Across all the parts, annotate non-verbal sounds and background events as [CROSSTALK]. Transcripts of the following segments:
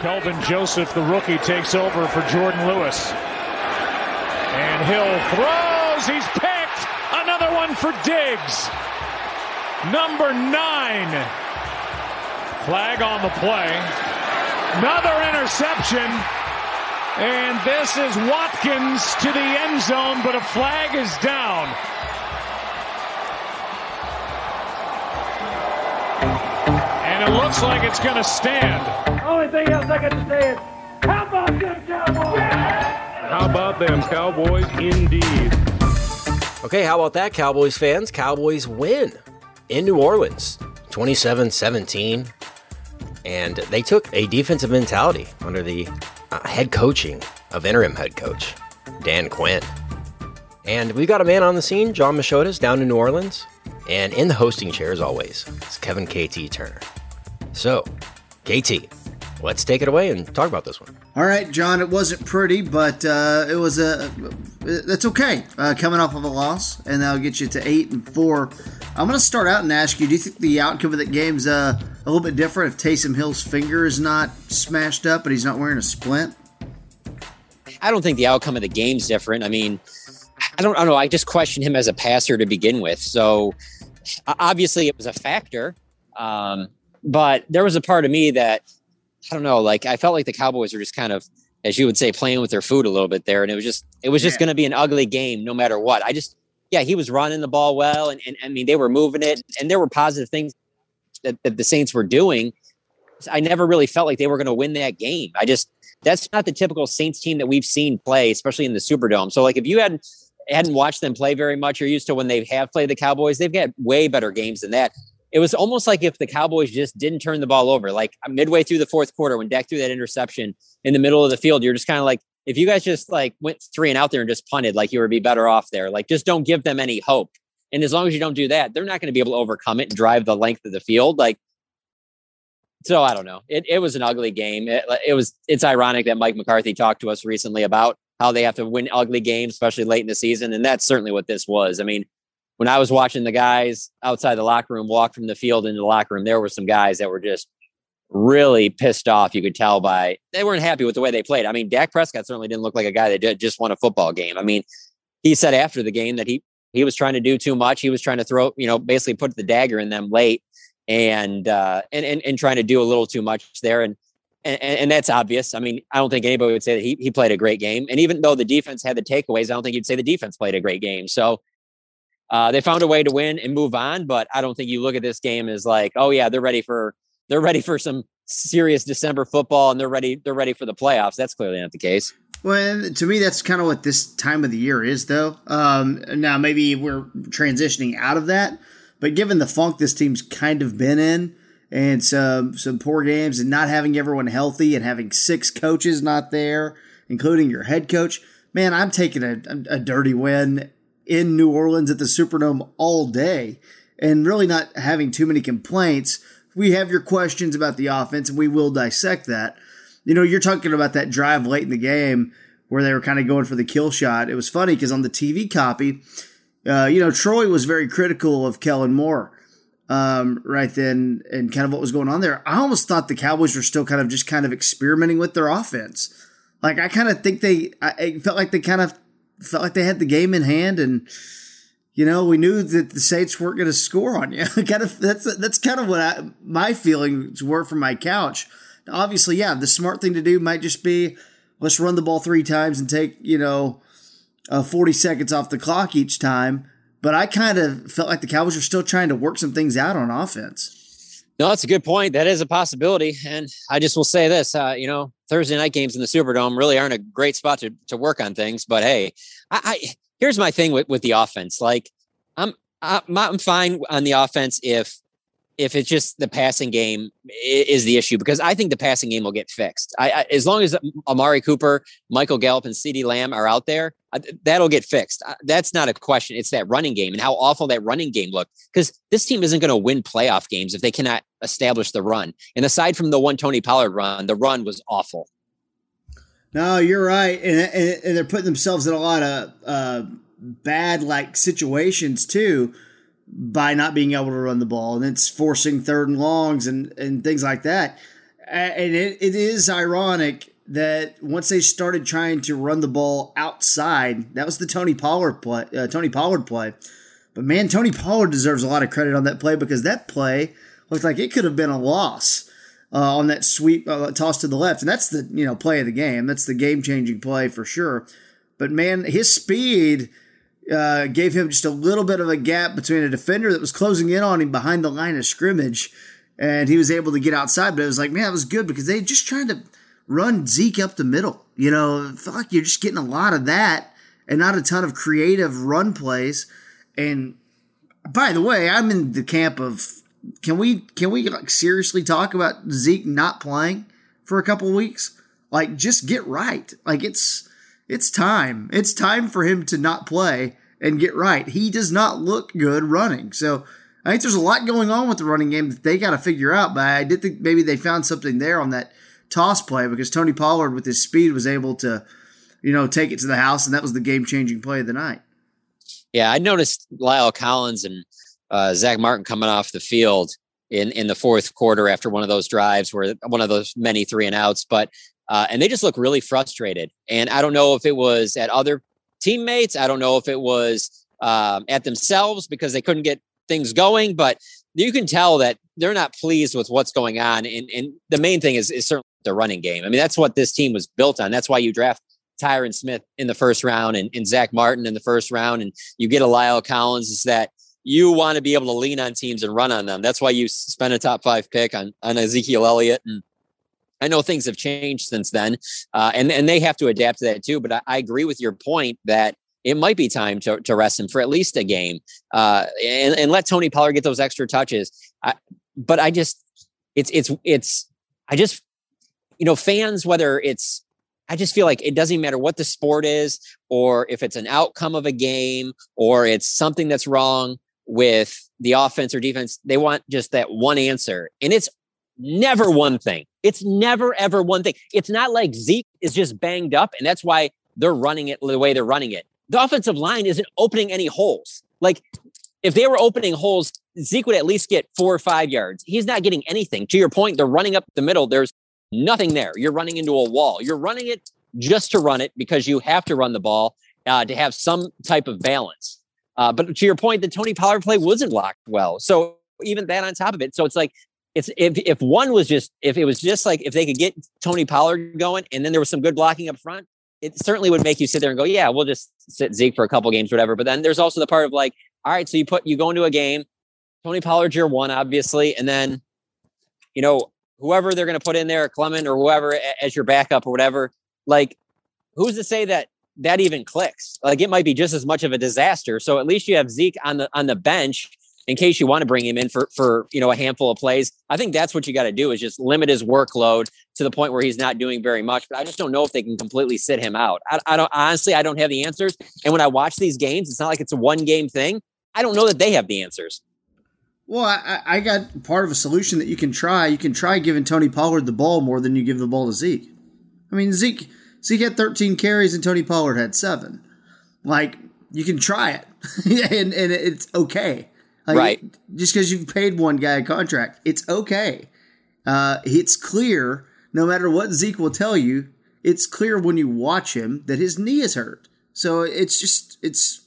Kelvin Joseph, the rookie, takes over for Jourdan Lewis. And Hill throws. He's picked. Another one for Diggs. Number nine. Flag on the play. Another interception. And this is Watkins to the end zone, but a flag is down. It looks like it's going to stand. Only thing else I got to say is, how about them Cowboys? How about them Cowboys, indeed. Okay, how about that, Cowboys fans? Cowboys win in New Orleans, 27-17. And they took a defensive mentality under the uh, head coaching of interim head coach Dan Quinn. And we've got a man on the scene, John Machota's, down in New Orleans. And in the hosting chair, as always, is Kevin KT Turner. So, KT, let's take it away and talk about this one. All right, John. It wasn't pretty, but uh, it was a. That's okay. Uh, coming off of a loss, and that'll get you to eight and four. I'm going to start out and ask you: Do you think the outcome of that game's uh, a little bit different if Taysom Hill's finger is not smashed up, but he's not wearing a splint? I don't think the outcome of the game's different. I mean, I don't, I don't know. I just question him as a passer to begin with. So obviously, it was a factor. Um, but there was a part of me that I don't know, like I felt like the Cowboys were just kind of, as you would say, playing with their food a little bit there, and it was just it was just Yeah. going to be an ugly game no matter what. I just, yeah, he was running the ball well, and, and I mean they were moving it, and there were positive things that, that the Saints were doing. I never really felt like they were going to win that game. I just that's not the typical Saints team that we've seen play, especially in the Superdome. So like if you hadn't hadn't watched them play very much, you're used to when they have played the Cowboys, they've got way better games than that. It was almost like if the Cowboys just didn't turn the ball over, like uh, midway through the fourth quarter when Dak threw that interception in the middle of the field, you're just kind of like, if you guys just like went three and out there and just punted, like you would be better off there. Like just don't give them any hope. And as long as you don't do that, they're not going to be able to overcome it and drive the length of the field. Like, so I don't know. It, it was an ugly game. It, it was. It's ironic that Mike McCarthy talked to us recently about how they have to win ugly games, especially late in the season, and that's certainly what this was. I mean, when I was watching the guys outside the locker room walk from the field into the locker room, there were some guys that were just really pissed off. You could tell by they weren't happy with the way they played. I mean, Dak Prescott certainly didn't look like a guy that just won a football game. I mean, he said after the game that he he was trying to do too much. He was trying to throw, you know, basically put the dagger in them late and uh and and, and trying to do a little too much there and and, and that's obvious. I mean, I don't think anybody would say that he, he played a great game. And even though the defense had the takeaways, I don't think you'd say the defense played a great game. So uh, they found a way to win and move on. But I don't think you look at this game as like, oh yeah, they're ready for they're ready for some serious December football and they're ready they're ready for the playoffs. That's clearly not the case. Well, to me, that's kind of what this time of the year is, though. Um, now, maybe we're transitioning out of that, but given the funk this team's kind of been in, and some some poor games, and not having everyone healthy, and having six coaches not there, including your head coach, man, I'm taking a, a, a dirty win in New Orleans at the Superdome all day, and really not having too many complaints. We have your questions about the offense, and we will dissect that you know, you're talking about that drive late in the game where they were kind of going for the kill shot. It was funny because on the TV copy, uh, you know, Troy was very critical of Kellen Moore um, right then and kind of what was going on there. I almost thought the Cowboys were still kind of just kind of experimenting with their offense. Like I kind of think they, I felt like they kind of felt like they had the game in hand and. You know, we knew that the Saints weren't going to score on you. [LAUGHS] kind of that's that's kind of what I, my feelings were from my couch obviously, yeah, the smart thing to do might just be let's run the ball three times and take, you know, uh, 40 seconds off the clock each time. But I kind of felt like the Cowboys were still trying to work some things out on offense. No, that's a good point. That is a possibility. And I just will say this, uh, you know, Thursday night games in the Superdome really aren't a great spot to, to work on things. But hey, I, I here's my thing with, with the offense. Like I'm, I'm I'm fine on the offense if if it's just the passing game is the issue because I think the passing game will get fixed. I, I as long as Amari Cooper, Michael Gallup, and CeeDee Lamb are out there, that'll get fixed. That's not a question. It's that running game and how awful that running game looked because this team isn't going to win playoff games if they cannot establish the run. And aside from the one Tony Pollard run, the run was awful. No, you're right, and, and, and they're putting themselves in a lot of uh, bad like situations too by not being able to run the ball, and it's forcing third and longs and and things like that. And it, it is ironic that once they started trying to run the ball outside, that was the Tony Pollard play. Uh, Tony Pollard play, but man, Tony Pollard deserves a lot of credit on that play because that play looked like it could have been a loss uh, on that sweep uh, toss to the left, and that's the you know play of the game. That's the game changing play for sure. But man, his speed uh, gave him just a little bit of a gap between a defender that was closing in on him behind the line of scrimmage, and he was able to get outside. But it was like, man, it was good because they just trying to run Zeke up the middle. You know, feel like you're just getting a lot of that and not a ton of creative run plays. And by the way, I'm in the camp of can we can we like seriously talk about Zeke not playing for a couple weeks? Like, just get right. Like it's it's time. It's time for him to not play and get right. He does not look good running. So I think there's a lot going on with the running game that they got to figure out. But I did think maybe they found something there on that toss play because Tony Pollard with his speed was able to, you know, take it to the house, and that was the game changing play of the night. Yeah, I noticed La'el Collins and uh, Zack Martin coming off the field in in the fourth quarter after one of those drives where one of those many three and outs, but uh, and they just look really frustrated. And I don't know if it was at other teammates. I don't know if it was um, at themselves because they couldn't get things going, but you can tell that they're not pleased with what's going on. And, and the main thing is, is certainly the running game. I mean, that's what this team was built on. That's why you draft Tyron Smith in the first round and, and Zack Martin in the first round, and you get a La'el Collins. Is that you want to be able to lean on teams and run on them? That's why you spend a top five pick on on Ezekiel Elliott and I know things have changed since then, uh, and and they have to adapt to that too. But I, I, agree with your point that it might be time to, to rest him for at least a game, uh, and and let Tony Pollard get those extra touches. I, but I just, it's it's it's, I just, you know, fans whether it's. I just feel like it doesn't matter what the sport is, or if it's an outcome of a game, or it's something that's wrong with the offense or defense. They want just that one answer, and it's never one thing. It's never ever one thing. It's not like Zeke is just banged up and that's why they're running it the way they're running it. The offensive line isn't opening any holes. Like if they were opening holes, Zeke would at least get four or five yards. He's not getting anything. To your point, they're running up the middle. There's nothing there. You're running into a wall. You're running it just to run it because you have to run the ball uh, to have some type of balance. Uh, but to your point, the Tony Pollard play wasn't locked well. So even that on top of it. So it's like it's if if one was just if it was just like if they could get Tony Pollard going and then there was some good blocking up front, it certainly would make you sit there and go, yeah, we'll just sit Zeke for a couple games, whatever. But then there's also the part of like, all right, so you put you go into a game, Tony Pollard's your one, obviously, and then you know whoever they're going to put in there, Clement or whoever as your backup or whatever. Like, who's to say that that even clicks? Like, it might be just as much of a disaster. So at least you have Zeke on the on the bench in case you want to bring him in for for you know a handful of plays. I think that's what you got to do is just limit his workload to the point where he's not doing very much. But I just don't know if they can completely sit him out. I, I don't honestly, I don't have the answers. And when I watch these games, it's not like it's a one game thing. I don't know that they have the answers. Well, I, I got part of a solution that you can try. You can try giving Tony Pollard the ball more than you give the ball to Zeke. I mean, Zeke Zeke had 13 carries and Tony Pollard had seven. Like you can try it, [LAUGHS] and and it's okay. Like, right. Just because you've paid one guy a contract, it's okay. Uh, it's clear, no matter what Zeke will tell you, it's clear when you watch him that his knee is hurt. So it's just it's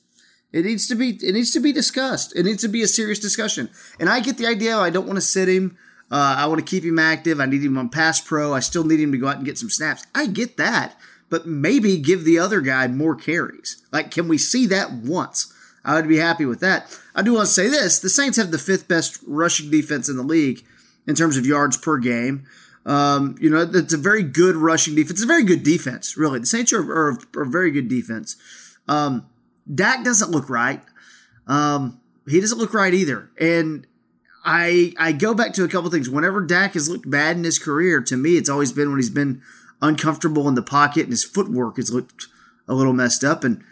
it needs to be it needs to be discussed. It needs to be a serious discussion. And I get the idea. I don't want to sit him. Uh, I want to keep him active. I need him on pass pro. I still need him to go out and get some snaps. I get that, but maybe give the other guy more carries. Like, can we see that once? I would be happy with that. I do want to say this: the Saints have the fifth best rushing defense in the league in terms of yards per game. Um, you know, it's a very good rushing defense. It's a very good defense, really. The Saints are, are, are a very good defense. Um, Dak doesn't look right. Um, he doesn't look right either. And I I go back to a couple things. Whenever Dak has looked bad in his career, to me, it's always been when he's been uncomfortable in the pocket and his footwork has looked a little messed up. And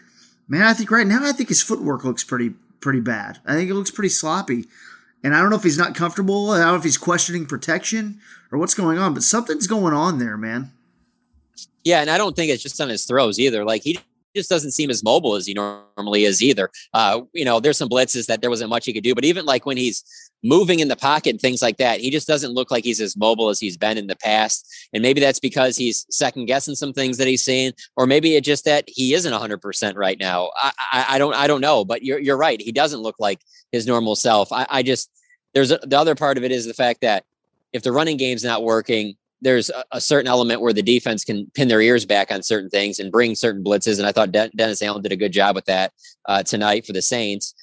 man, I think right now, I think his footwork looks pretty pretty bad. I think it looks pretty sloppy. And I don't know if he's not comfortable. I don't know if he's questioning protection or what's going on, but something's going on there, man. Yeah, and I don't think it's just on his throws either. Like he just doesn't seem as mobile as he normally is either. Uh, you know, there's some blitzes that there wasn't much he could do, but even like when he's moving in the pocket and things like that, he just doesn't look like he's as mobile as he's been in the past. And maybe that's because he's second guessing some things that he's saying, or maybe it's just that he isn't 100% right now. I, I, I don't I don't know, but you're you're right. He doesn't look like his normal self. I, I just there's a, the other part of it is the fact that if the running game's not working, there's a, a, certain element where the defense can pin their ears back on certain things and bring certain blitzes. And I thought De- Dennis Allen did a good job with that uh, tonight for the Saints.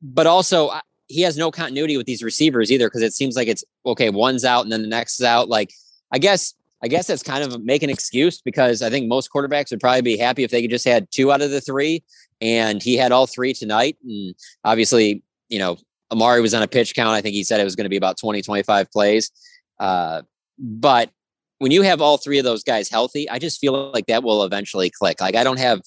But also, he has no continuity with these receivers either because it seems like it's okay, one's out and then the next is out. Like, I guess. I guess that's kind of make an excuse because I think most quarterbacks would probably be happy if they could just had two out of the three, and he had all three tonight. And obviously, you know, Amari was on a pitch count. I think he said it was going to be about 20, 25 plays. Uh, but when you have all three of those guys healthy, I just feel like that will eventually click. Like I don't have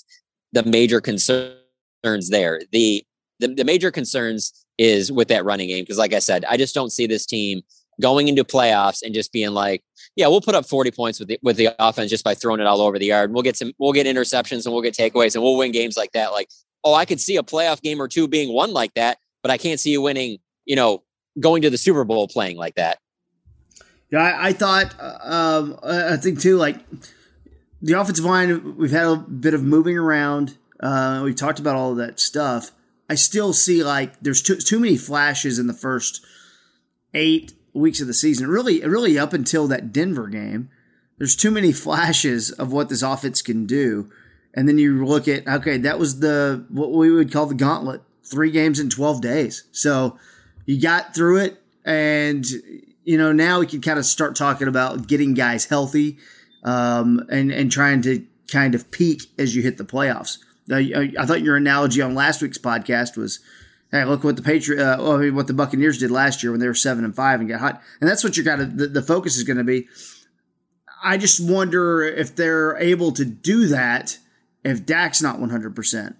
the major concerns there. The the, the major concerns is with that running game because, like I said, I just don't see this team going into playoffs and just being like, yeah, we'll put up 40 points with the, with the offense just by throwing it all over the yard. We'll get some, we'll get interceptions and we'll get takeaways and we'll win games like that. Like, oh, I could see a playoff game or two being won like that, but I can't see you winning, you know, going to the Super Bowl playing like that. Yeah, I, I thought, uh, um, I think too, like the offensive line, we've had a bit of moving around. Uh, we talked about all of that stuff. I still see like there's too, too many flashes in the first eight weeks of the season. Really, really up until that Denver game, there's too many flashes of what this offense can do. And then you look at okay, that was the what we would call the gauntlet, three games in 12 days. So you got through it, and you know, now we can kind of start talking about getting guys healthy um, and and trying to kind of peak as you hit the playoffs. I, I thought your analogy on last week's podcast was, hey, look what the Patriot, uh, well, I mean, what the Buccaneers did last year when they were seven and five and got hot, and that's what you're kind of the, the focus is going to be. I just wonder if they're able to do that if Dak's not 100 percent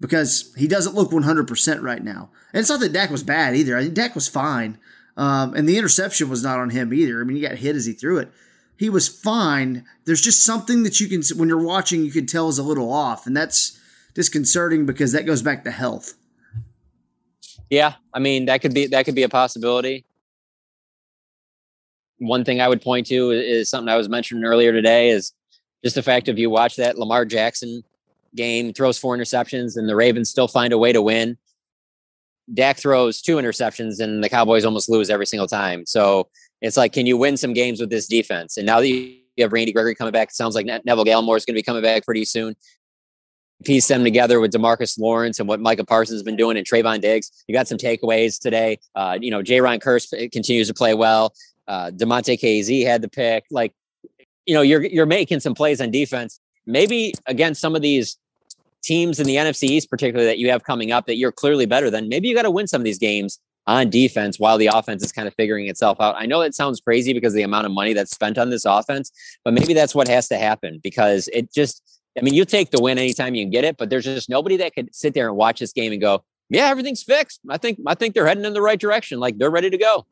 because he doesn't look 100 percent right now. And it's not that Dak was bad either. I think Dak was fine. Um, and the interception was not on him either. I mean, he got hit as he threw it. He was fine. There's just something that you can, when you're watching, you can tell is a little off. And that's disconcerting because that goes back to health. Yeah. I mean, that could be, that could be a possibility. One thing I would point to is something I was mentioning earlier today is just the fact if you watch that Lamar Jackson game, throws four interceptions, and the Ravens still find a way to win. Dak throws two interceptions and the Cowboys almost lose every single time. So it's like, can you win some games with this defense? And now that you have Randy Gregory coming back, it sounds like Neville Gallimore is going to be coming back pretty soon. Piece them together with Demarcus Lawrence and what Micah Parsons has been doing and Trevon Diggs. You got some takeaways today. Uh, you know, Jayron Kearse continues to play well. Uh, Damontae Kazee had the pick. Like, you know, you're you're making some plays on defense. Maybe against some of these teams in the NFC East, particularly that you have coming up that you're clearly better than, maybe you got to win some of these games on defense while the offense is kind of figuring itself out. I know it sounds crazy because the amount of money that's spent on this offense, but maybe that's what has to happen because it just, I mean, you take the win anytime you can get it, but there's just nobody that could sit there and watch this game and go, yeah, everything's fixed. I think, I think they're heading in the right direction. Like they're ready to go.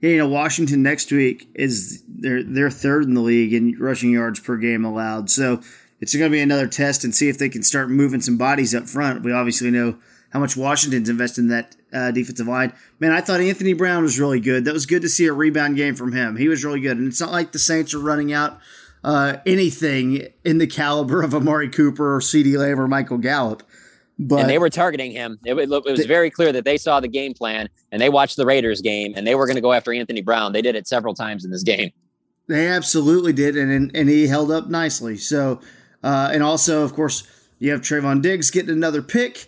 Yeah, you know, Washington next week is they're they're third in the league in rushing yards per game allowed. So it's going to be another test and see if they can start moving some bodies up front. We obviously know how much Washington's invested in that uh, defensive line. Man, I thought Anthony Brown was really good. That was good to see a rebound game from him. He was really good. And it's not like the Saints are running out uh, anything in the caliber of Amari Cooper or CeeDee Lamb or Michael Gallup. But and they were targeting him. It, it was they, very clear that they saw the game plan and they watched the Raiders game and they were going to go after Anthony Brown. They did it several times in this game. They absolutely did, and and, and he held up nicely. So uh, and also, of course, you have Trevon Diggs getting another pick.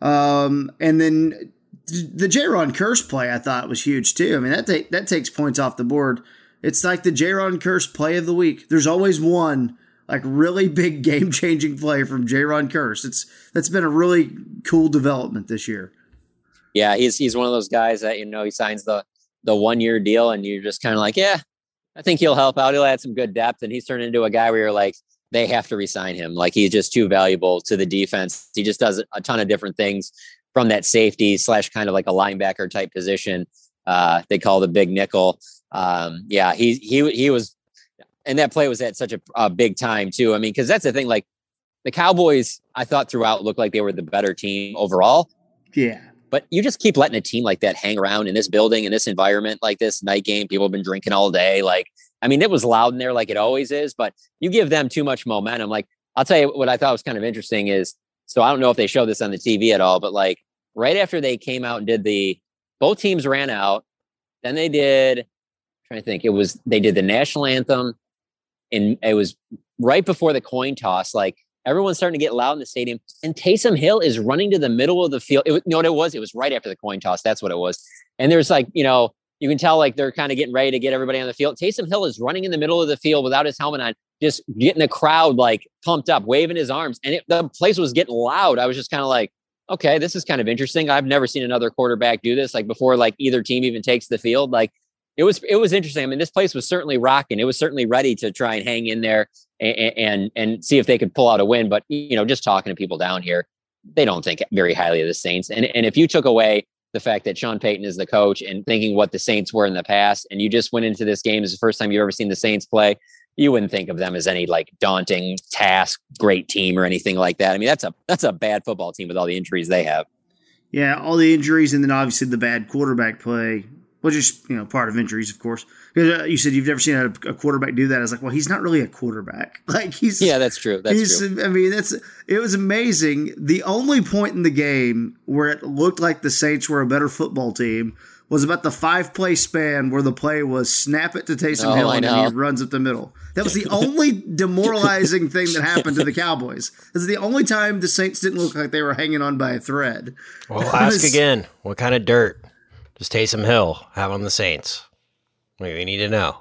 Um, and then the Jayron Kearse play I thought was huge too. I mean, that, take, that takes points off the board. It's like the Jayron Kearse play of the week. There's always one like really [LAUGHS] big game changing play from Jayron Kearse. It's that's been a really cool development this year. Yeah, he's he's one of those guys that you know he signs the the one year deal, and you're just kind of like, yeah, I think he'll help out. He'll add some good depth, and he's turned into a guy where you're like, they have to resign him. Like he's just too valuable to the defense. He just does a ton of different things from that safety slash kind of like a linebacker type position. Uh, they call the big nickel. Um, yeah, he he he was, and that play was at such a, a big time too. I mean, because that's the thing. Like the Cowboys, I thought throughout looked like they were the better team overall. Yeah. But you just keep letting a team like that hang around in this building, in this environment, like this night game. People have been drinking all day. Like, I mean, it was loud in there, like it always is. But you give them too much momentum. Like, I'll tell you what I thought was kind of interesting is. So I don't know if they showed this on the TV at all, but like right after they came out and did the, both teams ran out. Then they did. I'm trying to think, it was they did the national anthem, and it was right before the coin toss. Like everyone's starting to get loud in the stadium, and Taysom Hill is running to the middle of the field. It, you know what it was? It was right after the coin toss. That's what it was. And there's like, you know, you can tell like they're kind of getting ready to get everybody on the field. Taysom Hill is running in the middle of the field without his helmet on, just getting the crowd like pumped up, waving his arms, and it, the place was getting loud. I was just kind of like, okay, this is kind of interesting. I've never seen another quarterback do this like before, like either team even takes the field. Like it was it was interesting. I mean, this place was certainly rocking. It was certainly ready to try and hang in there and, and see if they could pull out a win. But you know, just talking to people down here, they don't think very highly of the Saints. And and if you took away the fact that Sean Payton is the coach and thinking what the Saints were in the past, and you just went into this game as the first time you've ever seen the Saints play, you wouldn't think of them as any like daunting task, great team or anything like that. I mean, that's a that's a bad football team with all the injuries they have. Yeah, all the injuries, and then obviously the bad quarterback play, which is you know part of injuries, of course. Uh, you said you've never seen a, a, quarterback do that. I was like, well, he's not really a quarterback. [LAUGHS] Like he's yeah, that's true. That's true. I mean, that's it was amazing. The only point in the game where it looked like the Saints were a better football team was about the five play span where the play was snap it to Taysom oh, Hill and he runs up the middle. That was the [LAUGHS] only demoralizing thing that happened to the Cowboys. This is the only time the Saints didn't look like they were hanging on by a thread. Well, [LAUGHS] ask again. What kind of dirt does Taysom Hill have on the Saints? We need to know.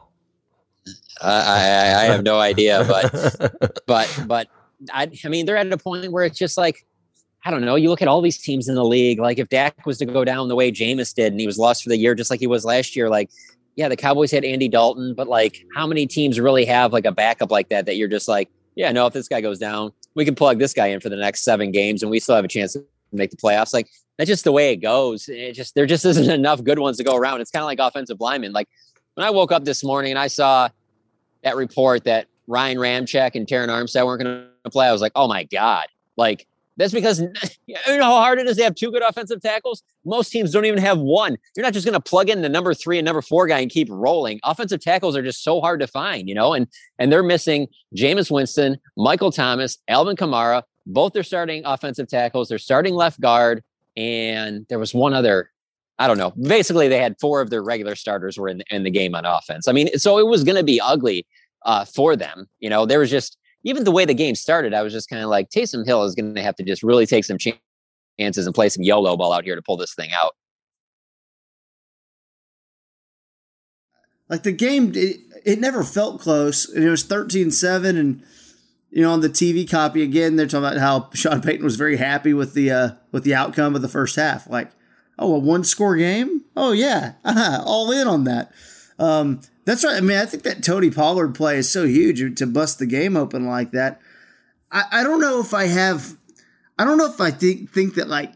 I, I, I have no idea, but [LAUGHS] but but I, I mean, they're at a point where it's just like I don't know. You look at all these teams in the league. Like if Dak was to go down the way Jameis did, and he was lost for the year, just like he was last year. Like, yeah, the Cowboys had Andy Dalton, but like, how many teams really have like a backup like that? That you're just like, yeah, no, if this guy goes down, we can plug this guy in for the next seven games, and we still have a chance to make the playoffs. Like that's just the way it goes. It just there just [LAUGHS] isn't enough good ones to go around. It's kind of like offensive linemen. Like when I woke up this morning and I saw that report that Ryan Ramczyk and Terron Armstead weren't going to play, I was like, oh my god, like that's because [LAUGHS] you know how hard it is to have two good offensive tackles. Most teams don't even have one. You're not just going to plug in the number three and number four guy and keep rolling. Offensive tackles are just so hard to find, you know, and and they're missing Jameis Winston, Michael Thomas, Alvin Kamara. Both are starting offensive tackles. They're starting left guard, and there was one other. I don't know. Basically, they had four of their regular starters were in the, in the game on offense. I mean, so it was going to be ugly uh, for them. You know, there was just even the way the game started, I was just kind of like, Taysom Hill is going to have to just really take some chances and play some YOLO ball out here to pull this thing out. Like the game, it, it never felt close. It was 13 7. And, you know, on the TV copy again, they're talking about how Sean Payton was very happy with the, uh, with the outcome of the first half. Like, oh, a one score game? Oh, yeah. [LAUGHS] All in on that. Um, that's right. I mean, I think that Tony Pollard play is so huge to bust the game open like that. I, I don't know if I have. I don't know if I think think that like.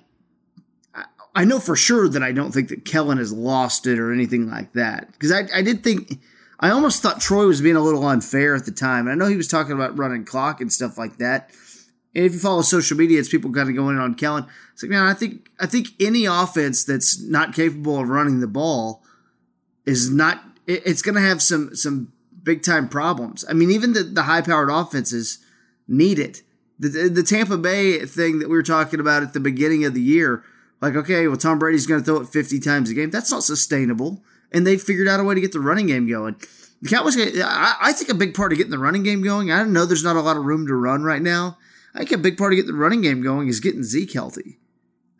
I, I know for sure that I don't think that Kellen has lost it or anything like that because I I did think. I almost thought Troy was being a little unfair at the time. I know he was talking about running clock and stuff like that. And if you follow social media, it's people kind of going in on Kellen. It's like, man, I think I think any offense that's not capable of running the ball is not it, it's going to have some some big time problems. I mean, even the, the high powered offenses need it. The, the Tampa Bay thing that we were talking about at the beginning of the year, like, okay, well, Tom Brady's going to throw it 50 times a game. That's not sustainable. And they figured out a way to get the running game going. The Cowboys, I, I think a big part of getting the running game going, I don't know there's not a lot of room to run right now. I think a big part of getting the running game going is getting Zeke healthy.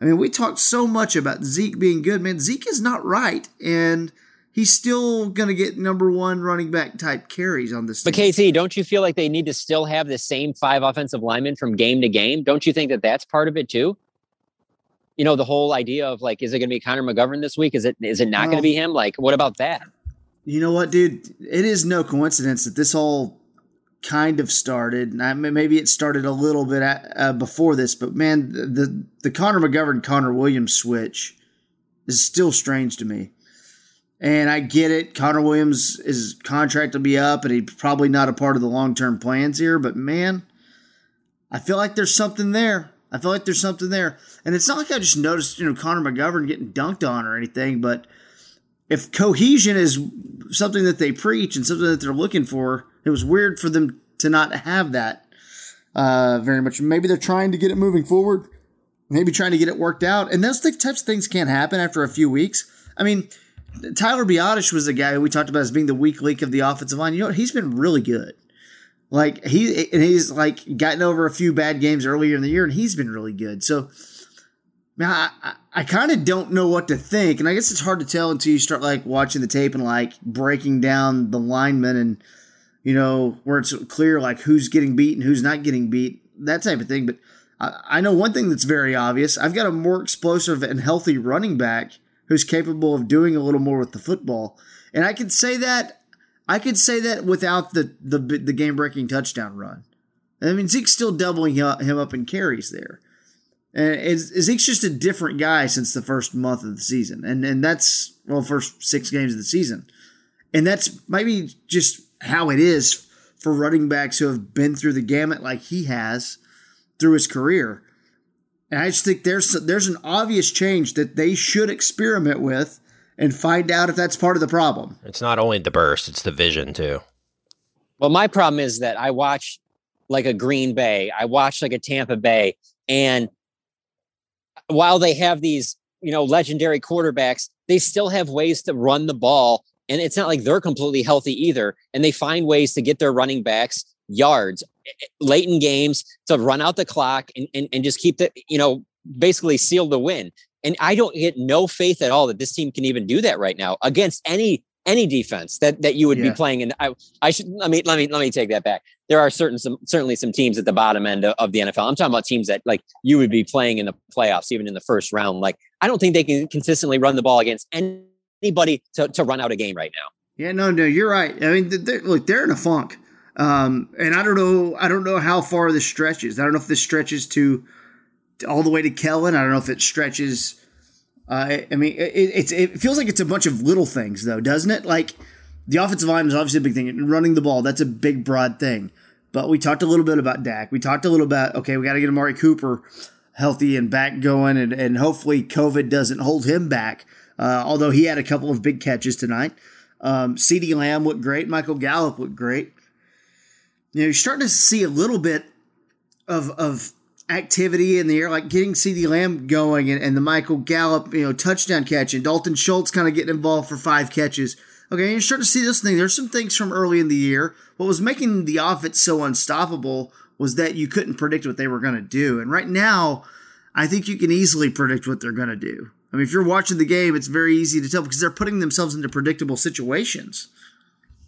I mean, we talked so much about Zeke being good. Man, Zeke is not right. And – he's still going to get number one running back type carries on this. Team. But team. KT, don't you feel like they need to still have the same five offensive linemen from game to game? Don't you think that that's part of it too? You know, the whole idea of like, is it going to be Connor McGovern this week? Is it is it not going to be him? Like, what about that? You know what, dude? It is no coincidence that this all kind of started. And maybe it started a little bit at, uh, before this, but man, the the Connor McGovern Connor Williams switch is still strange to me. And I get it. Connor Williams' his contract will be up, and he's probably not a part of the long term plans here. But man, I feel like there's something there. I feel like there's something there. And it's not like I just noticed, you know, Connor McGovern getting dunked on or anything, but if cohesion is something that they preach and something that they're looking for, it was weird for them to not have that uh, very much. Maybe they're trying to get it moving forward, maybe trying to get it worked out. And those types of things can't happen after a few weeks. I mean, Tyler Biadasz was the guy we talked about as being the weak link of the offensive line. You know what? He's been really good. Like he and he's like gotten over a few bad games earlier in the year, and he's been really good. So, man, I, I, I kind of don't know what to think, and I guess it's hard to tell until you start like watching the tape and like breaking down the linemen and you know where it's clear like who's getting beat and who's not getting beat, that type of thing. But I, I know one thing that's very obvious: I've got a more explosive and healthy running back who's capable of doing a little more with the football, and I can say that I could say that without the the, the game breaking touchdown run. I mean, Zeke's still doubling him up in carries there. And Zeke's just a different guy since the first month of the season. And and that's, well, first six games of the season. And that's maybe just how it is for running backs who have been through the gamut like he has through his career. And I just think there's there's an obvious change that they should experiment with and find out if that's part of the problem. It's not only the burst, it's the vision too. Well, my problem is that I watch like a Green Bay, I watch like a Tampa Bay, and while they have these, you know, legendary quarterbacks, they still have ways to run the ball. And it's not like they're completely healthy either. And they find ways to get their running backs yards eh, eh, late in games to run out the clock and, and, and just keep the, you know, basically seal the win. And I don't get no faith at all that this team can even do that right now against any any defense that that you would yeah. be playing. And I I should let me let me let me take that back. There are certain some certainly some teams at the bottom end of, of the NFL. I'm talking about teams that like you would be playing in the playoffs, even in the first round. Like I don't think they can consistently run the ball against anybody to, to run out a game right now. Yeah, no, no, you're right. I mean, they're, look, they're in a funk, um, and I don't know, I don't know how far this stretches. I don't know if this stretches to all the way to Kellen. I don't know if it stretches. Uh, I mean, it, it feels like it's a bunch of little things, though, doesn't it? Like the offensive line is obviously a big thing, running the ball that's a big, broad thing. But we talked a little bit about Dak. We talked a little about okay, we got to get Amari Cooper healthy and back going, and, and hopefully COVID doesn't hold him back. Uh, although he had a couple of big catches tonight. Um, Lamb looked great. Michael Gallup looked great. You know, you're starting to see a little bit of of activity in the air, like getting CeeDee Lamb going and, and the Michael Gallup, you know, touchdown catch and Dalton Schultz kind of getting involved for five catches. Okay, you're starting to see this thing. There's some things from early in the year. What was making the offense so unstoppable was that you couldn't predict what they were going to do. And right now, I think you can easily predict what they're going to do. I mean, if you're watching the game, it's very easy to tell because they're putting themselves into predictable situations.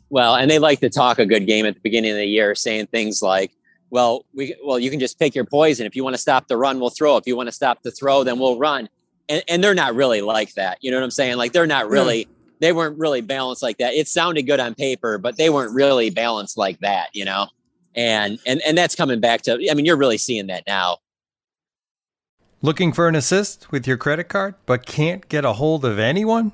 Well, and they like to talk a good game at the beginning of the year, saying things like, well, we well, you can just pick your poison. If you want to stop the run, we'll throw. If you want to stop the throw, then we'll run. And and they're not really like that. You know what I'm saying? Like they're not really yeah. they weren't really balanced like that. It sounded good on paper, but they weren't really balanced like that, you know? And and and that's coming back to I mean, you're really seeing that now. Looking for an assist with your credit card, but can't get a hold of anyone?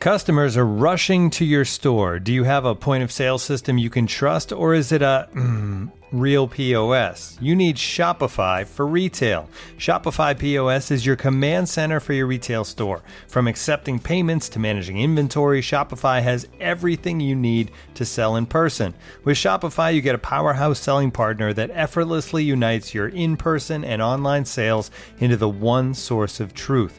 Customers are rushing to your store. Do you have a point of sale system you can trust, or is it a mm, real POS. You need Shopify for retail. Shopify POS is your command center for your retail store. From accepting payments to managing inventory, Shopify has everything you need to sell in person. With Shopify, you get a powerhouse selling partner that effortlessly unites your in person and online sales into the one source of truth.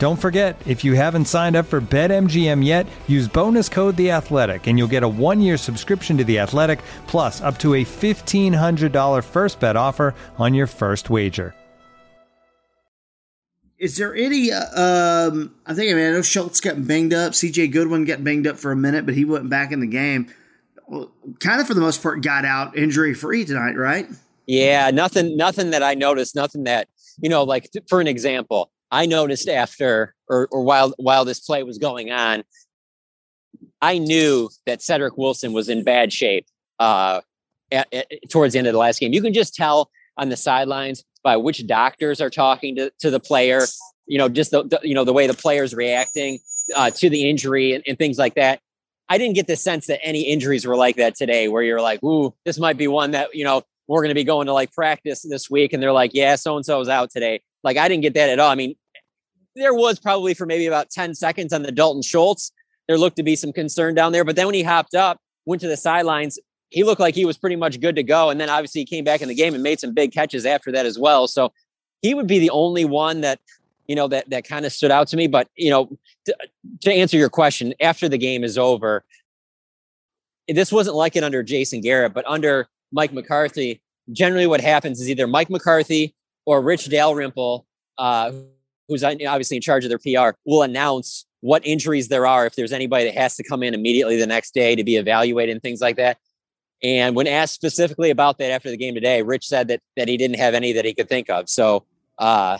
Don't forget, if you haven't signed up for BetMGM yet, use bonus code The Athletic, and you'll get a one-year subscription to The Athletic, plus up to a fifteen hundred dollar first bet offer on your first wager. Is there any? Uh, um, I think I mean I know Schultz got banged up. C.J. Goodwin got banged up for a minute, but he went back in the game. Well, kind of for the most part, got out injury free tonight, right? Yeah, nothing, nothing that I noticed. Nothing that you know, like for an example, I noticed after or, or while while this play was going on, I knew that Cedric Wilson was in bad shape uh, at, at, towards the end of the last game. You can just tell on the sidelines by which doctors are talking to, to the player. You know, just the, the you know the way the player's reacting uh, to the injury and, and things like that. I didn't get the sense that any injuries were like that today, where you're like, "Ooh, this might be one that you know we're going to be going to like practice this week," and they're like, "Yeah, so and so is out today." Like I didn't get that at all. I mean, there was probably for maybe about 10 seconds on the Dalton Schultz. There looked to be some concern down there. But then when he hopped up, went to the sidelines, he looked like he was pretty much good to go. And then obviously he came back in the game and made some big catches after that as well. So he would be the only one that, you know, that that kind of stood out to me. But, you know, to, to answer your question, after the game is over, this wasn't like it under Jason Garrett, but under Mike McCarthy, generally what happens is either Mike McCarthy or Rich Dalrymple, uh, who's obviously in charge of their PR, will announce what injuries there are if there's anybody that has to come in immediately the next day to be evaluated and things like that. And when asked specifically about that after the game today, Rich said that that he didn't have any that he could think of. So, uh,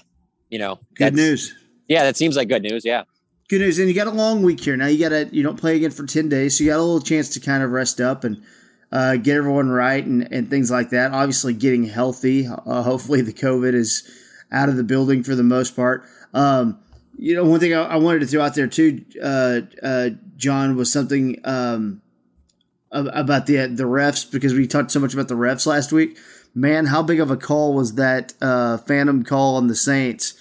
you know, good news. Yeah, that seems like good news. Yeah, good news. And you got a long week here. Now you got to you don't play again for ten days, so you got a little chance to kind of rest up and uh, get everyone right and and things like that. Obviously, getting healthy. Uh, hopefully, the COVID is out of the building for the most part. Um, you know, one thing I, I, wanted to throw out there too, uh, uh, John, was something um, about the the refs because we talked so much about the refs last week. Man, how big of a call was that uh, phantom call on the Saints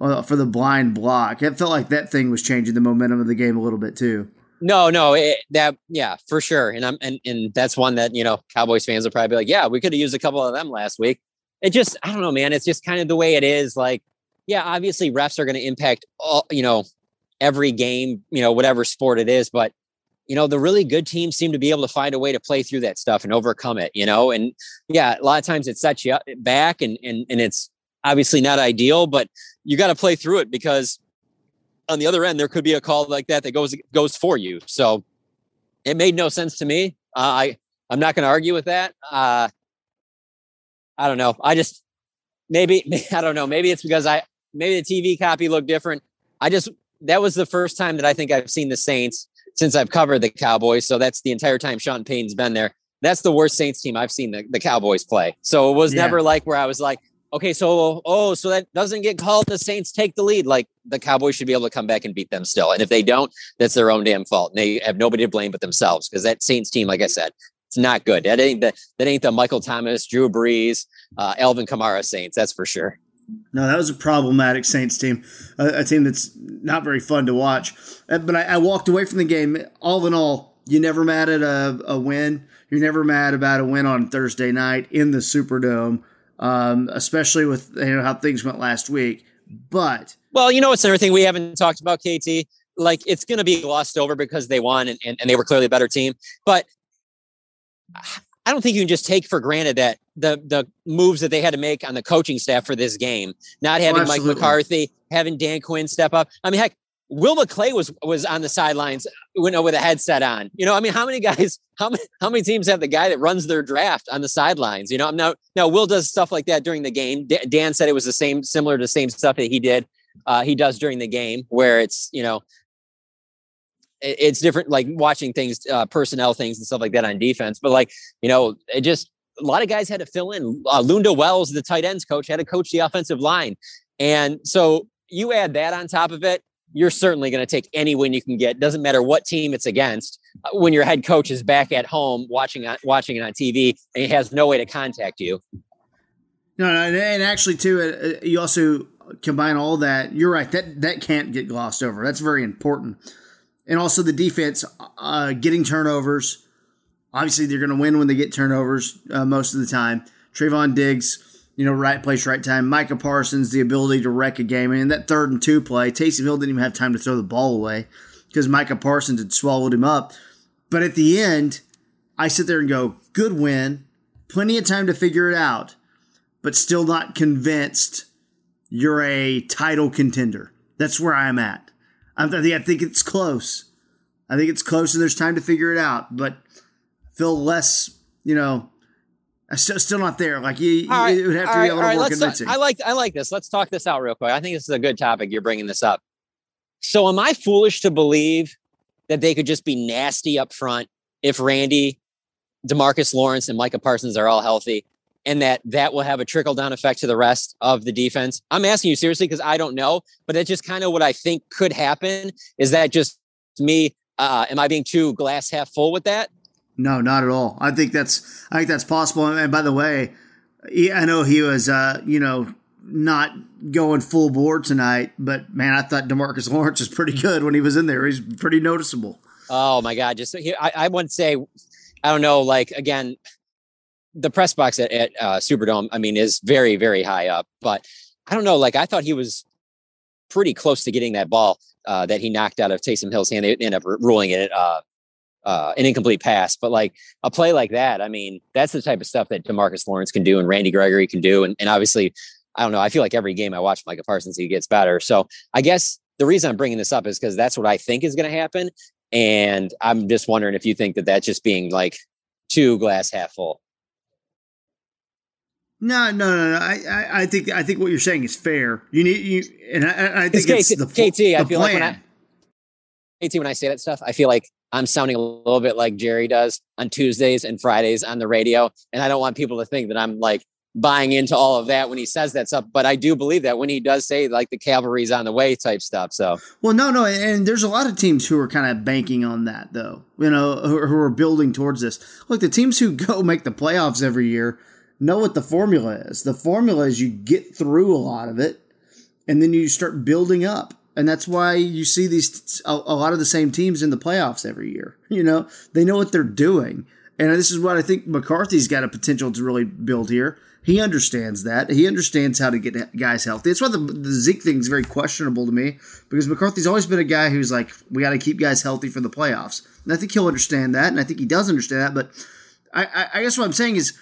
uh, for the blind block? It felt like that thing was changing the momentum of the game a little bit too. No, no, it, that yeah, for sure, and I'm and and that's one that you know Cowboys fans will probably be like, yeah, we could have used a couple of them last week. It just, I don't know, man. It's just kind of the way it is. Like yeah, obviously refs are going to impact all, you know, every game, you know, whatever sport it is, but you know, the really good teams seem to be able to find a way to play through that stuff and overcome it, you know, and yeah, a lot of times it sets you back and, and, and it's obviously not ideal, but you got to play through it because on the other end, there could be a call like that that goes goes for you. So it made no sense to me. Uh, I I'm not going to argue with that. Uh, I don't know. I just maybe [LAUGHS] I don't know. Maybe it's because I maybe the TV copy looked different. I just that was the first time that I think I've seen the Saints since I've covered the Cowboys. So that's the entire time Sean Payton's been there. That's the worst Saints team I've seen the, the Cowboys play. So it was yeah. never like where I was like, okay, so oh, so that doesn't get called. The Saints take the lead. Like the Cowboys should be able to come back and beat them still. And if they don't, that's their own damn fault. And they have nobody to blame but themselves because that Saints team, like I said, it's not good. That ain't the that ain't the Michael Thomas, Drew Brees, uh, Alvin Kamara Saints. That's for sure. No, that was a problematic Saints team, a, a team that's not very fun to watch. Uh, but I, I, walked away from the game. All in all, you never mad at a, a win. You're never mad about a win on Thursday night in the Superdome um, especially with you know how things went last week. But well, you know, it's another thing we haven't talked about, KT. Like it's going to be glossed over because they won and, and, and they were clearly a better team. But I don't think you can just take for granted that the the moves that they had to make on the coaching staff for this game, not having oh, Mike McCarthy, having Dan Quinn step up. I mean, heck, Will McClay was was on the sidelines with, with a headset on. You know, I mean, how many guys, [LAUGHS] how many how many teams have the guy that runs their draft on the sidelines? You know, now now Will does stuff like that during the game. Dan said it was the same, similar to the same stuff that he did. Uh, he does during the game, where it's you know, it's different, like watching things, uh, personnel things and stuff like that on defense. But like you know, it just a lot of guys had to fill in. Uh, Lunda Wells, the tight ends coach, had to coach the offensive line, and so you add that on top of it you're certainly going to take any win you can get. Doesn't matter what team it's against. Uh, when your head coach is back at home watching on, watching it on TV and he has no way to contact you. No, no and actually too, uh, uh, you also combine all that. You're right. That that can't get glossed over. That's very important. And also the defense uh, getting turnovers. Obviously, they're going to win when they get turnovers uh, most of the time. Trevon Diggs you know, right place, right time. Micah Parsons, the ability to wreck a game. And that third and two play, Taysom Hill didn't even have time to throw the ball away because Micah Parsons had swallowed him up. But at the end, I sit there and go, good win, plenty of time to figure it out, but still not convinced you're a title contender. That's where I'm at. I think, I think it's close. I think it's close and there's time to figure it out, but feel less, you know, I Still, still not there. Like you, right, it would have to be a little right, more convincing. I like, I like this. Let's talk this out real quick. I think this is a good topic. You're bringing this up. So, am I foolish to believe that they could just be nasty up front if Randy, Demarcus Lawrence, and Micah Parsons are all healthy, and that that will have a trickle down effect to the rest of the defense? I'm asking you seriously because I don't know, but it's just kind of what I think could happen. Is that just me? Uh, am I being too glass half full with that? No, not at all. I think that's I think that's possible. And by the way, I know he was uh, you know not going full board tonight, but man, I thought Demarcus Lawrence was pretty good when he was in there. He's pretty noticeable. Oh my god! Just I, I wouldn't say, I don't know. Like again, the press box at, at uh, Superdome, I mean, is very very high up, but I don't know. Like I thought he was pretty close to getting that ball uh, that he knocked out of Taysom Hill's hand. They ended up ruling it uh, uh, an incomplete pass, but like a play like that, I mean, that's the type of stuff that Demarcus Lawrence can do and Randy Gregory can do. And, and obviously, I don't know. I feel like every game I watch Micah Parsons, he gets better. So I guess the reason I'm bringing this up is because that's what I think is going to happen. And I'm just wondering if you think that that's just being like too glass half full. No, no, no, no. I, I, I think I think what you're saying is fair. You need you, and I, I think it's, it's the KT. The I feel plan. like when I KT when I say that stuff, I feel like I'm sounding a little bit like Jerry does on Tuesdays and Fridays on the radio. And I don't want people to think that I'm like buying into all of that when he says that stuff. But I do believe that when he does say like the cavalry's on the way type stuff. So, well, no, no. And there's a lot of teams who are kind of banking on that, though, you know, who, who are building towards this. Look, the teams who go make the playoffs every year know what the formula is. The formula is you get through a lot of it and then you start building up and that's why you see these a, a, lot of the same teams in the playoffs every year. [LAUGHS] You know, they know what they're doing, and this is what I think McCarthy's got a potential to really build here. He understands that. He understands how to get guys healthy. That's why the, the Zeke thing is very questionable to me because McCarthy's always been a guy who's like, we got to keep guys healthy for the playoffs, and I think he'll understand that, and I think he does understand that. But I, I, I guess what I'm saying is.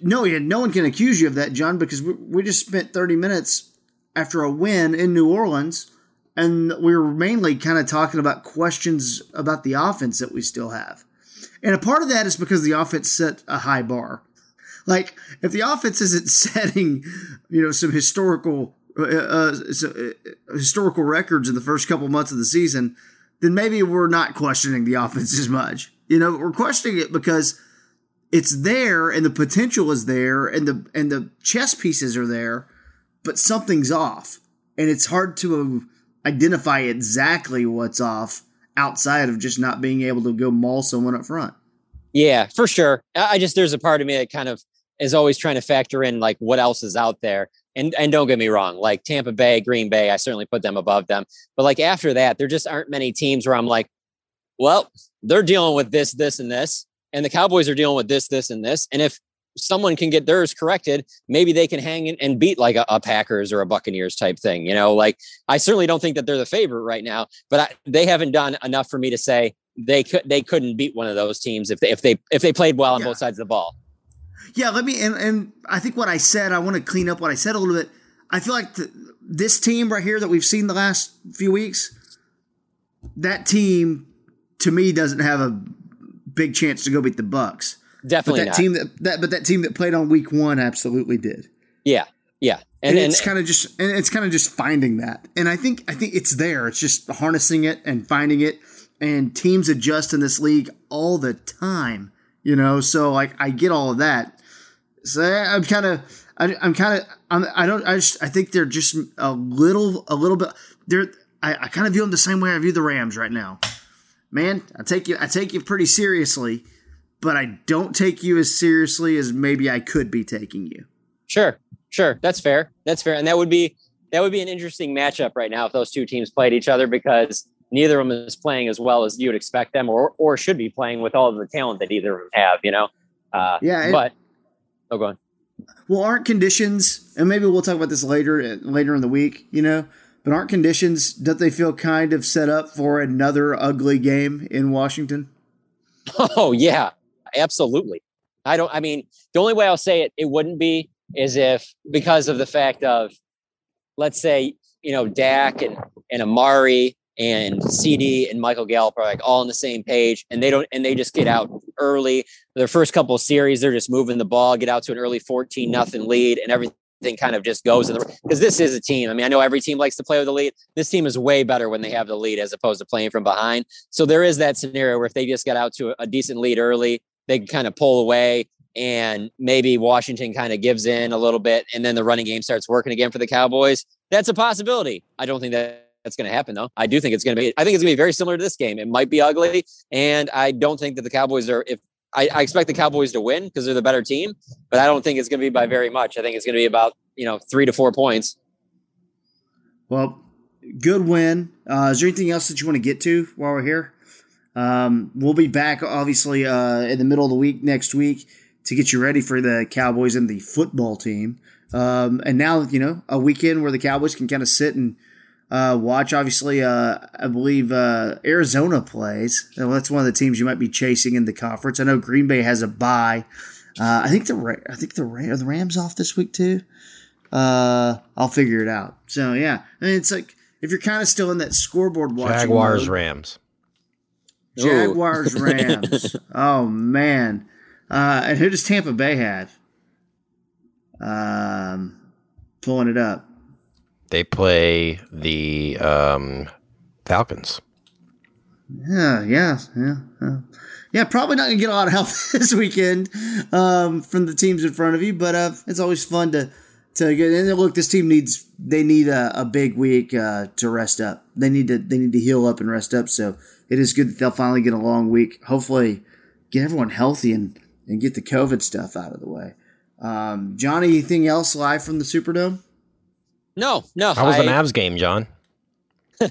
No, no one can accuse you of that, John, because we, we just spent 30 minutes after a win in New Orleans and we were mainly kind of talking about questions about the offense that we still have. And a part of that is because the offense set a high bar. Like if the offense isn't [LAUGHS] setting, you know, some historical uh, uh, uh, historical records in the first couple months of the season, then maybe we're not questioning the offense as much. You know, we're questioning it because it's there and the potential is there and the and the chess pieces are there, but something's off, and it's hard to identify exactly what's off outside of just not being able to go maul someone up front. Yeah, for sure. I just there's a part of me that kind of is always trying to factor in like what else is out there. And and don't get me wrong, like Tampa Bay, Green Bay, I certainly put them above them. But like after that, there just aren't many teams where I'm like, well, they're dealing with this, this, and this, and the Cowboys are dealing with this, this, and this. And if someone can get theirs corrected, maybe they can hang in and beat like a, a, Packers or a Buccaneers type thing. You know, like I certainly don't think that they're the favorite right now, but I, they haven't done enough for me to say they could they couldn't beat one of those teams if they if they if they played well on yeah. both sides of the ball. Yeah, let me and and I think what I said, I want to clean up what I said a little bit. I feel like the, this team right here that we've seen the last few weeks, that team to me doesn't have a big chance to go beat the Bucks. Definitely but that not. team that, that but that team that played on week one absolutely did. Yeah, yeah, and, and it's kind of just and it's kind of just finding that, and I think I think it's there. It's just harnessing it and finding it, and teams adjust in this league all the time. You know, so like I get all of that. So I'm kind of I, am kind of I'm, I don't I just I think they're just a little a little bit they're I, I kind of view them the same way I view the Rams right now. Man, I take you I take you pretty seriously but I don't take you as seriously as maybe I could be taking you. Sure, sure, that's fair. That's fair, and that would be that would be an interesting matchup right now if those two teams played each other because neither of them is playing as well as you would expect them or or should be playing with all of the talent that either of them have. You know. Uh, yeah, but oh, go on. Well, aren't conditions, and maybe we'll talk about this later later in the week. You know, but aren't conditions? Don't they feel kind of set up for another ugly game in Washington? Oh yeah, absolutely. I don't. I mean, the only way I'll say it it wouldn't be is if because of the fact of, let's say you know Dak and and Amari and CD and Michael Gallup are like all on the same page, and they don't and they just get out early. Their first couple of series, they're just moving the ball, get out to an early fourteen nothing lead, and everything kind of just goes in the because this is a team. I mean, I know every team likes to play with the lead. This team is way better when they have the lead as opposed to playing from behind. So there is that scenario where if they just got out to a decent lead early, they can kind of pull away and maybe Washington kind of gives in a little bit and then the running game starts working again for the Cowboys. That's a possibility. I don't think that that's going to happen though. I do think it's going to be, I think it's going to be very similar to this game. It might be ugly. And I don't think that the Cowboys are, if I, I expect the Cowboys to win because they're the better team, but I don't think it's going to be by very much. I think it's going to be about, you know, three to four points. Well, good win. Uh, is there anything else that you want to get to while we're here? Um, we'll be back, obviously, uh, in the middle of the week next week to get you ready for the Cowboys and the football team. Um, and now, you know, a weekend where the Cowboys can kind of sit and uh, watch. Obviously, uh, I believe uh, Arizona plays. Well, that's one of the teams you might be chasing in the conference. I know Green Bay has a bye. Uh, I think the I think the are the Rams off this week too. Uh, I'll figure it out. So yeah, I mean, it's like if you're kind of still in that scoreboard watching. Jaguars mode, Rams. Jaguars Rams. [LAUGHS] oh man. Uh, and who does Tampa Bay have? Um, pulling it up. They play the um, Falcons. Yeah, yeah, yeah, yeah. Probably not gonna get a lot of help [LAUGHS] this weekend um, from the teams in front of you, but uh, it's always fun to to get. And look, this team needs they need a, a big week uh, to rest up. They need to they need to heal up and rest up. So it is good that they'll finally get a long week. Hopefully, get everyone healthy and, and get the COVID stuff out of the way. Um, Johnny, anything else live from the Superdome? No, no. How was I, the Mavs game, John? [LAUGHS]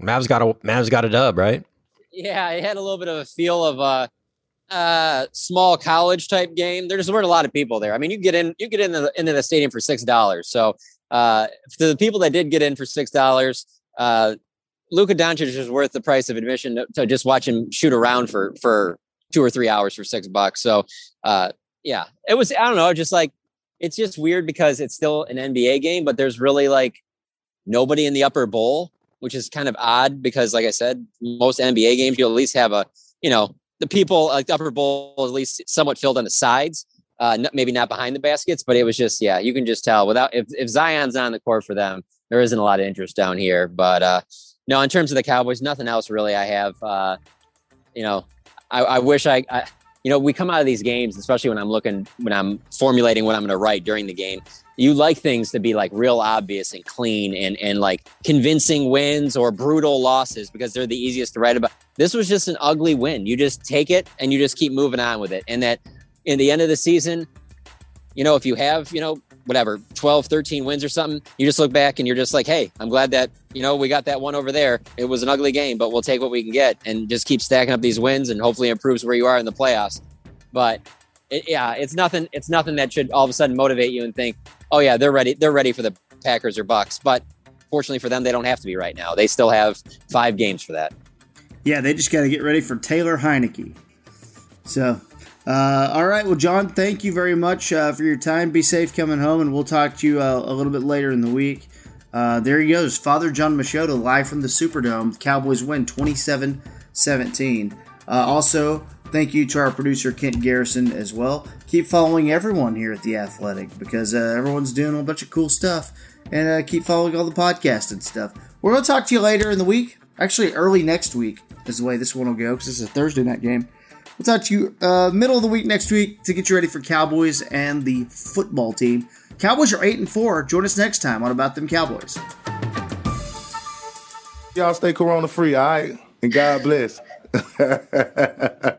Mavs got a Mavs got a dub, right? Yeah, it had a little bit of a feel of a uh, small college type game. There just weren't a lot of people there. I mean, you get in, you get in the, into the stadium for six dollars. So uh, to the people that did get in for six dollars, uh, Luka Doncic is worth the price of admission to, to, just watch him shoot around for for two or three hours for six bucks. So, uh, yeah, it was. I don't know, just like it's just weird because it's still an NBA game, but there's really like nobody in the upper bowl, which is kind of odd because, like I said, most NBA games you at least have a you know the people like the upper bowl at least somewhat filled on the sides. Uh, maybe not behind the baskets, but it was just yeah, you can just tell without if if Zion's on the court for them, there isn't a lot of interest down here. But uh, no, in terms of the Cowboys, nothing else really. I have, uh, you know, I, I wish I, I, you know, we come out of these games, especially when I'm looking, when I'm formulating what I'm going to write during the game. You like things to be like real obvious and clean and and like convincing wins or brutal losses because they're the easiest to write about. This was just an ugly win. You just take it and you just keep moving on with it. And that in the end of the season, you know, if you have, you know, whatever 12 13 wins or something you just look back and you're just like hey i'm glad that you know we got that one over there. It was an ugly game but we'll take what we can get and just keep stacking up these wins and hopefully improves where you are in the playoffs. But it, yeah it's nothing it's nothing that should all of a sudden motivate you and think oh yeah they're ready they're ready for the packers or bucks. But fortunately for them they don't have to be right now. They still have five games for that. Yeah they just got to get ready for taylor heinicke so uh, all right. Well, John, thank you very much uh, for your time. Be safe coming home, and we'll talk to you uh, a little bit later in the week. Uh, there he goes. Father John Machota live from the Superdome. The Cowboys win 27 17. Uh, also, thank you to our producer, Kent Garrison, as well. Keep following everyone here at The Athletic because uh, everyone's doing a bunch of cool stuff. And keep following all the podcasts and stuff. We're going to talk to you later in the week. Actually, early next week is the way this one will go because it's a Thursday night game. We'll talk to you uh, middle of the week next week to get you ready for Cowboys and the football team. Cowboys are eight and four. Join us next time on About Them Cowboys. Y'all stay corona free, all right? And God bless. [LAUGHS]